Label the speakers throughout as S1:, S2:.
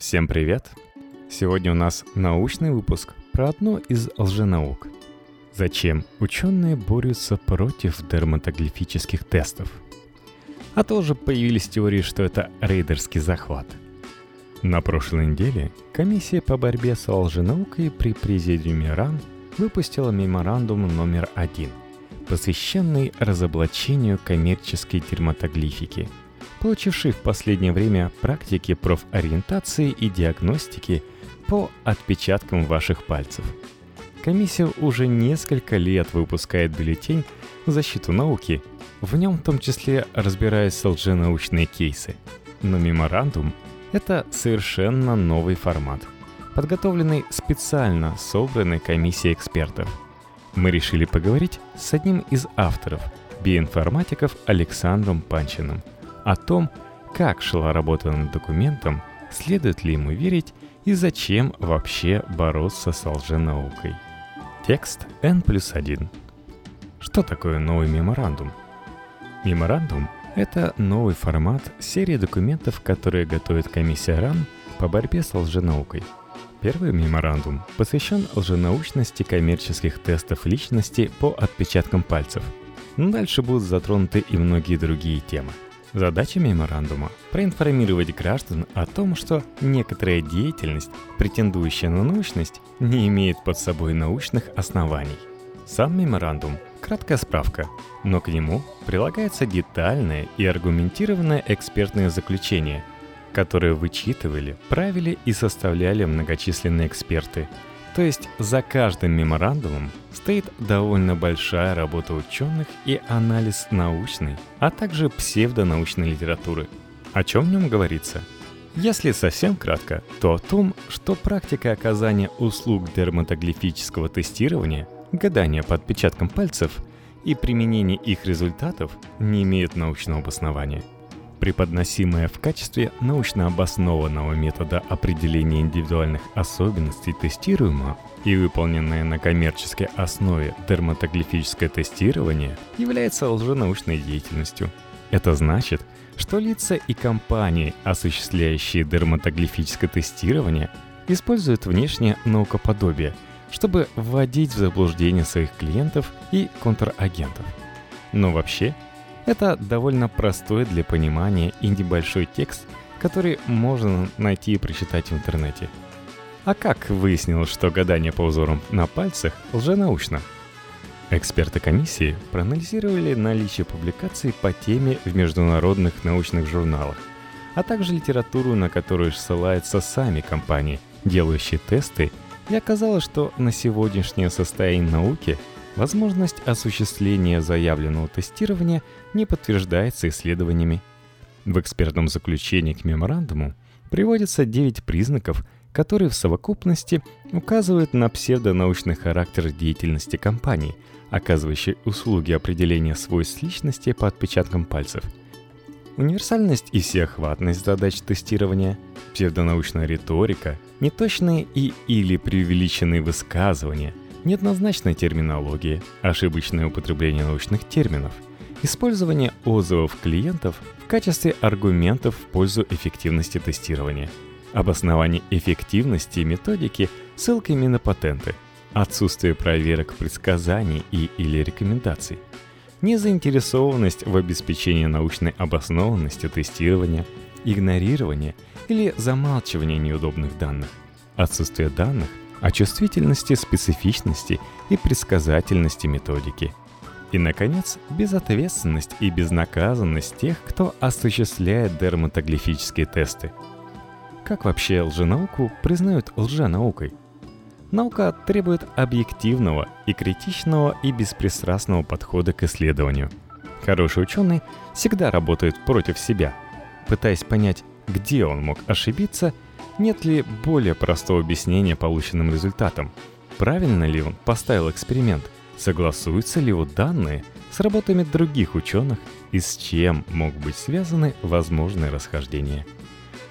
S1: Всем привет! Сегодня у нас научный выпуск про одну из лженаук. Зачем ученые борются против дерматоглифических тестов? А тоже появились теории, что это рейдерский захват. На прошлой неделе комиссия по борьбе с лженаукой при президиуме РАН выпустила меморандум номер один, посвященный разоблачению коммерческой дерматоглифики – получивший в последнее время практики профориентации и диагностики по отпечаткам ваших пальцев. Комиссия уже несколько лет выпускает бюллетень в защиту науки, в нем в том числе разбираются лженаучные кейсы. Но меморандум — это совершенно новый формат, подготовленный специально собранной комиссией экспертов. Мы решили поговорить с одним из авторов, биоинформатиков Александром Панчиным — о том, как шла работа над документом, следует ли ему верить и зачем вообще бороться с лженаукой. Текст N плюс 1. Что такое новый меморандум? Меморандум – это новый формат серии документов, которые готовит комиссия РАН по борьбе с лженаукой. Первый меморандум посвящен лженаучности коммерческих тестов личности по отпечаткам пальцев. Но дальше будут затронуты и многие другие темы – Задача меморандума – проинформировать граждан о том, что некоторая деятельность, претендующая на научность, не имеет под собой научных оснований. Сам меморандум – краткая справка, но к нему прилагается детальное и аргументированное экспертное заключение, которое вычитывали, правили и составляли многочисленные эксперты – то есть за каждым меморандумом стоит довольно большая работа ученых и анализ научной, а также псевдонаучной литературы. О чем в нем говорится? Если совсем кратко, то о том, что практика оказания услуг дерматоглифического тестирования, гадания по отпечаткам пальцев и применение их результатов не имеет научного обоснования – преподносимая в качестве научно обоснованного метода определения индивидуальных особенностей тестируемого и выполненное на коммерческой основе дерматоглифическое тестирование является лженаучной деятельностью. Это значит, что лица и компании, осуществляющие дерматоглифическое тестирование, используют внешнее наукоподобие, чтобы вводить в заблуждение своих клиентов и контрагентов. Но вообще – это довольно простой для понимания и небольшой текст, который можно найти и прочитать в интернете. А как выяснилось, что гадание по узорам на пальцах лженаучно? Эксперты комиссии проанализировали наличие публикаций по теме в международных научных журналах, а также литературу, на которую ссылаются сами компании, делающие тесты, и оказалось, что на сегодняшнее состояние науки возможность осуществления заявленного тестирования не подтверждается исследованиями. В экспертном заключении к меморандуму приводится 9 признаков, которые в совокупности указывают на псевдонаучный характер деятельности компании, оказывающей услуги определения свойств личности по отпечаткам пальцев. Универсальность и всеохватность задач тестирования, псевдонаучная риторика, неточные и или преувеличенные высказывания, неоднозначная терминология, ошибочное употребление научных терминов – Использование отзывов клиентов в качестве аргументов в пользу эффективности тестирования. Обоснование эффективности методики ссылками на патенты. Отсутствие проверок предсказаний и или рекомендаций. Незаинтересованность в обеспечении научной обоснованности тестирования, игнорирование или замалчивание неудобных данных. Отсутствие данных о чувствительности, специфичности и предсказательности методики – и, наконец, безответственность и безнаказанность тех, кто осуществляет дерматоглифические тесты. Как вообще лженауку признают лженаукой? Наука требует объективного и критичного и беспристрастного подхода к исследованию. Хороший ученый всегда работает против себя, пытаясь понять, где он мог ошибиться, нет ли более простого объяснения полученным результатам, правильно ли он поставил эксперимент – Согласуются ли его данные с работами других ученых и с чем могут быть связаны возможные расхождения?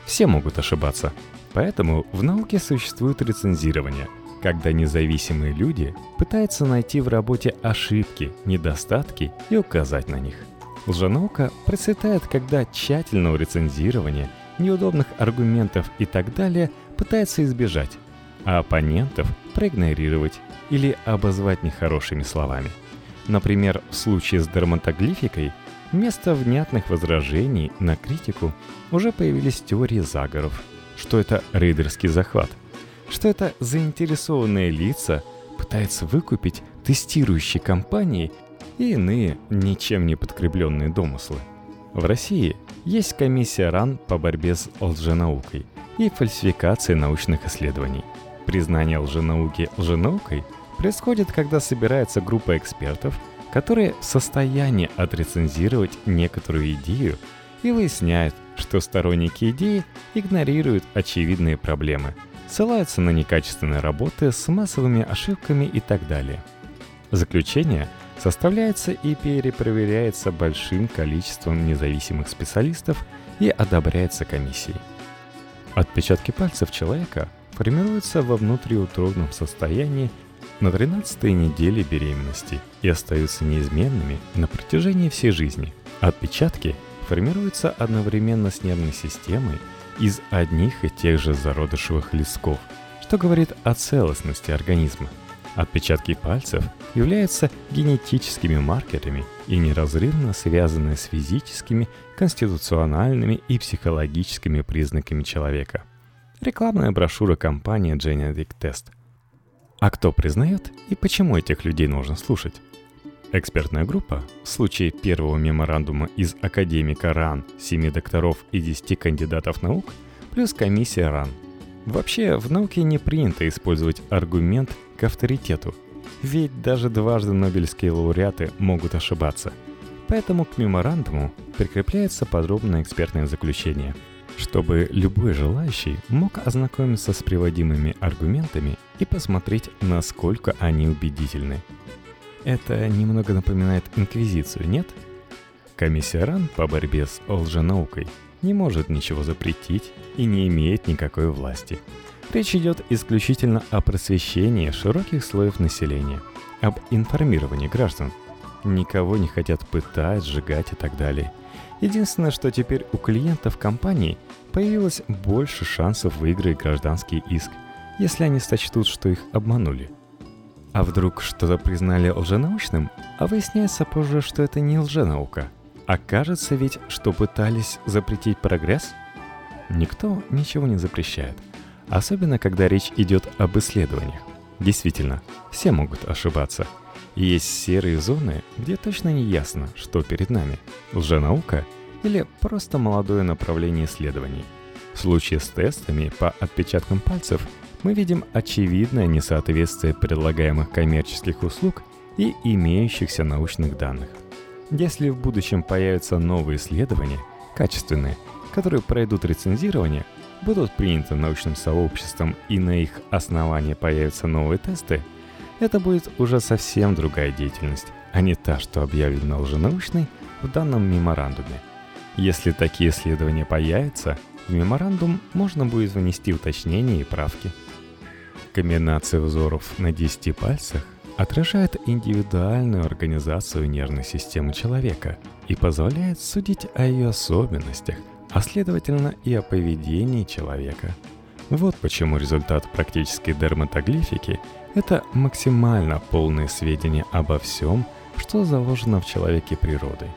S1: Все могут ошибаться, поэтому в науке существует рецензирование, когда независимые люди пытаются найти в работе ошибки, недостатки и указать на них. Лженаука процветает, когда тщательного рецензирования неудобных аргументов и так далее пытается избежать, а оппонентов проигнорировать или обозвать нехорошими словами. Например, в случае с дерматоглификой вместо внятных возражений на критику уже появились теории заговоров, что это рейдерский захват, что это заинтересованные лица пытаются выкупить тестирующие компании и иные ничем не подкрепленные домыслы. В России есть комиссия РАН по борьбе с лженаукой и фальсификацией научных исследований. Признание лженауки лженаукой происходит, когда собирается группа экспертов, которые в состоянии отрецензировать некоторую идею и выясняют, что сторонники идеи игнорируют очевидные проблемы, ссылаются на некачественные работы с массовыми ошибками и так далее. Заключение – составляется и перепроверяется большим количеством независимых специалистов и одобряется комиссией. Отпечатки пальцев человека формируются во внутриутробном состоянии на 13-й неделе беременности и остаются неизменными на протяжении всей жизни. Отпечатки формируются одновременно с нервной системой из одних и тех же зародышевых листков, что говорит о целостности организма. Отпечатки пальцев являются генетическими маркерами и неразрывно связаны с физическими, конституциональными и психологическими признаками человека. Рекламная брошюра компании Genetic Test. А кто признает и почему этих людей нужно слушать? Экспертная группа в случае первого меморандума из академика РАН, 7 докторов и 10 кандидатов наук, плюс комиссия РАН. Вообще, в науке не принято использовать аргумент к авторитету. Ведь даже дважды Нобелевские лауреаты могут ошибаться. Поэтому к меморандуму прикрепляется подробное экспертное заключение, чтобы любой желающий мог ознакомиться с приводимыми аргументами и посмотреть, насколько они убедительны. Это немного напоминает инквизицию, нет? Комиссия РАН по борьбе с лженаукой не может ничего запретить и не имеет никакой власти – Речь идет исключительно о просвещении широких слоев населения, об информировании граждан. Никого не хотят пытать, сжигать и так далее. Единственное, что теперь у клиентов компании появилось больше шансов выиграть гражданский иск, если они сочтут, что их обманули. А вдруг что-то признали лженаучным, а выясняется позже, что это не лженаука. А кажется ведь, что пытались запретить прогресс? Никто ничего не запрещает. Особенно, когда речь идет об исследованиях. Действительно, все могут ошибаться. Есть серые зоны, где точно не ясно, что перед нами – лженаука или просто молодое направление исследований. В случае с тестами по отпечаткам пальцев мы видим очевидное несоответствие предлагаемых коммерческих услуг и имеющихся научных данных. Если в будущем появятся новые исследования, качественные, которые пройдут рецензирование – будут приняты научным сообществом и на их основании появятся новые тесты, это будет уже совсем другая деятельность, а не та, что объявлена лженаучной в данном меморандуме. Если такие исследования появятся, в меморандум можно будет внести уточнения и правки. Комбинация взоров на 10 пальцах отражает индивидуальную организацию нервной системы человека и позволяет судить о ее особенностях, а следовательно и о поведении человека. Вот почему результат практической дерматоглифики – это максимально полные сведения обо всем, что заложено в человеке природой.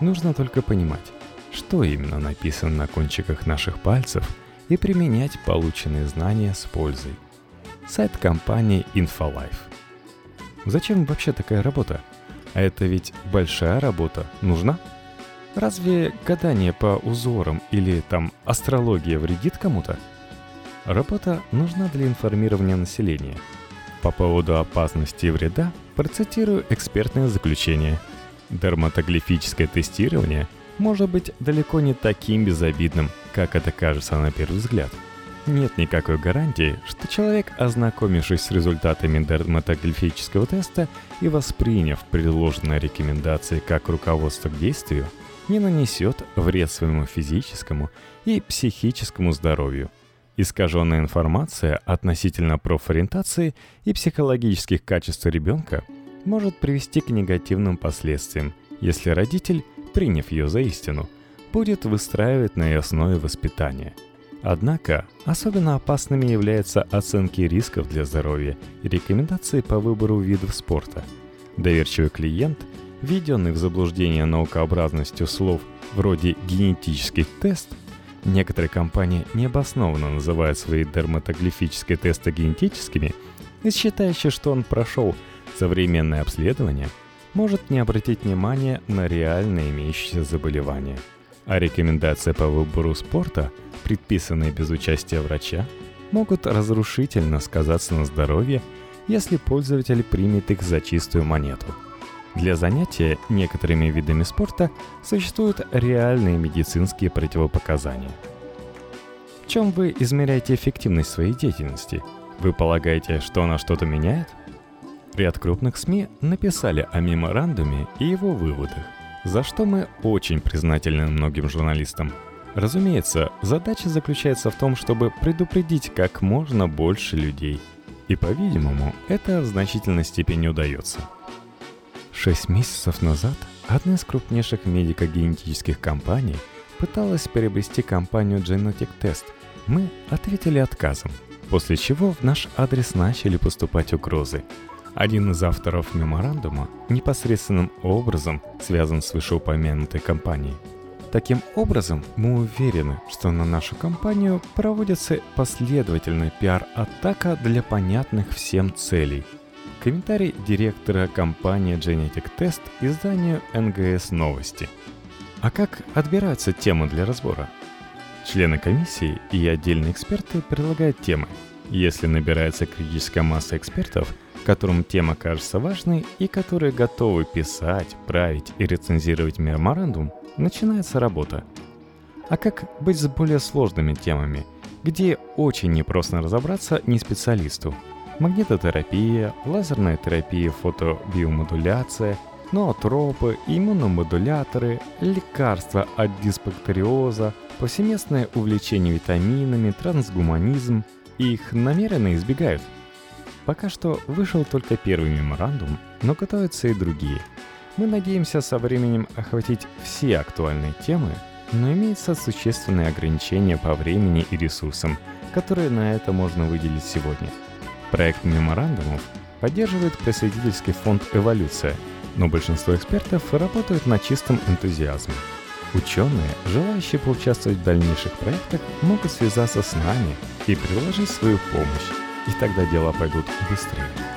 S1: Нужно только понимать, что именно написано на кончиках наших пальцев и применять полученные знания с пользой. Сайт компании InfoLife. Зачем вообще такая работа? А это ведь большая работа. Нужна? Разве гадание по узорам или там астрология вредит кому-то? Работа нужна для информирования населения. По поводу опасности и вреда процитирую экспертное заключение. Дерматоглифическое тестирование может быть далеко не таким безобидным, как это кажется на первый взгляд. Нет никакой гарантии, что человек, ознакомившись с результатами дерматоглифического теста и восприняв предложенные рекомендации как руководство к действию, не нанесет вред своему физическому и психическому здоровью. Искаженная информация относительно профориентации и психологических качеств ребенка может привести к негативным последствиям, если родитель, приняв ее за истину, будет выстраивать на ее основе воспитание. Однако, особенно опасными являются оценки рисков для здоровья и рекомендации по выбору видов спорта. Доверчивый клиент, введенный в заблуждение наукообразностью слов вроде «генетический тест», некоторые компании необоснованно называют свои дерматоглифические тесты генетическими и считающие, что он прошел современное обследование, может не обратить внимания на реально имеющиеся заболевания. А рекомендации по выбору спорта, предписанные без участия врача, могут разрушительно сказаться на здоровье, если пользователь примет их за чистую монету. Для занятия некоторыми видами спорта существуют реальные медицинские противопоказания. В чем вы измеряете эффективность своей деятельности? Вы полагаете, что она что-то меняет? Ряд крупных СМИ написали о меморандуме и его выводах, за что мы очень признательны многим журналистам. Разумеется, задача заключается в том, чтобы предупредить как можно больше людей. И, по-видимому, это в значительной степени удается. Шесть месяцев назад одна из крупнейших медико-генетических компаний пыталась приобрести компанию Genetic Test. Мы ответили отказом, после чего в наш адрес начали поступать угрозы – один из авторов меморандума непосредственным образом связан с вышеупомянутой компанией. Таким образом, мы уверены, что на нашу компанию проводится последовательная пиар-атака для понятных всем целей. Комментарий директора компании Genetic Test изданию НГС Новости. А как отбираются темы для разбора? Члены комиссии и отдельные эксперты предлагают темы. Если набирается критическая масса экспертов – которым тема кажется важной и которые готовы писать, править и рецензировать меморандум, начинается работа. А как быть с более сложными темами, где очень непросто разобраться не специалисту? Магнитотерапия, лазерная терапия, фотобиомодуляция, ноотропы, иммуномодуляторы, лекарства от дисбактериоза, повсеместное увлечение витаминами, трансгуманизм. Их намеренно избегают – Пока что вышел только первый меморандум, но готовятся и другие. Мы надеемся со временем охватить все актуальные темы, но имеется существенное ограничение по времени и ресурсам, которые на это можно выделить сегодня. Проект меморандумов поддерживает просветительский фонд «Эволюция», но большинство экспертов работают на чистом энтузиазме. Ученые, желающие поучаствовать в дальнейших проектах, могут связаться с нами и предложить свою помощь и тогда дела пойдут быстрее.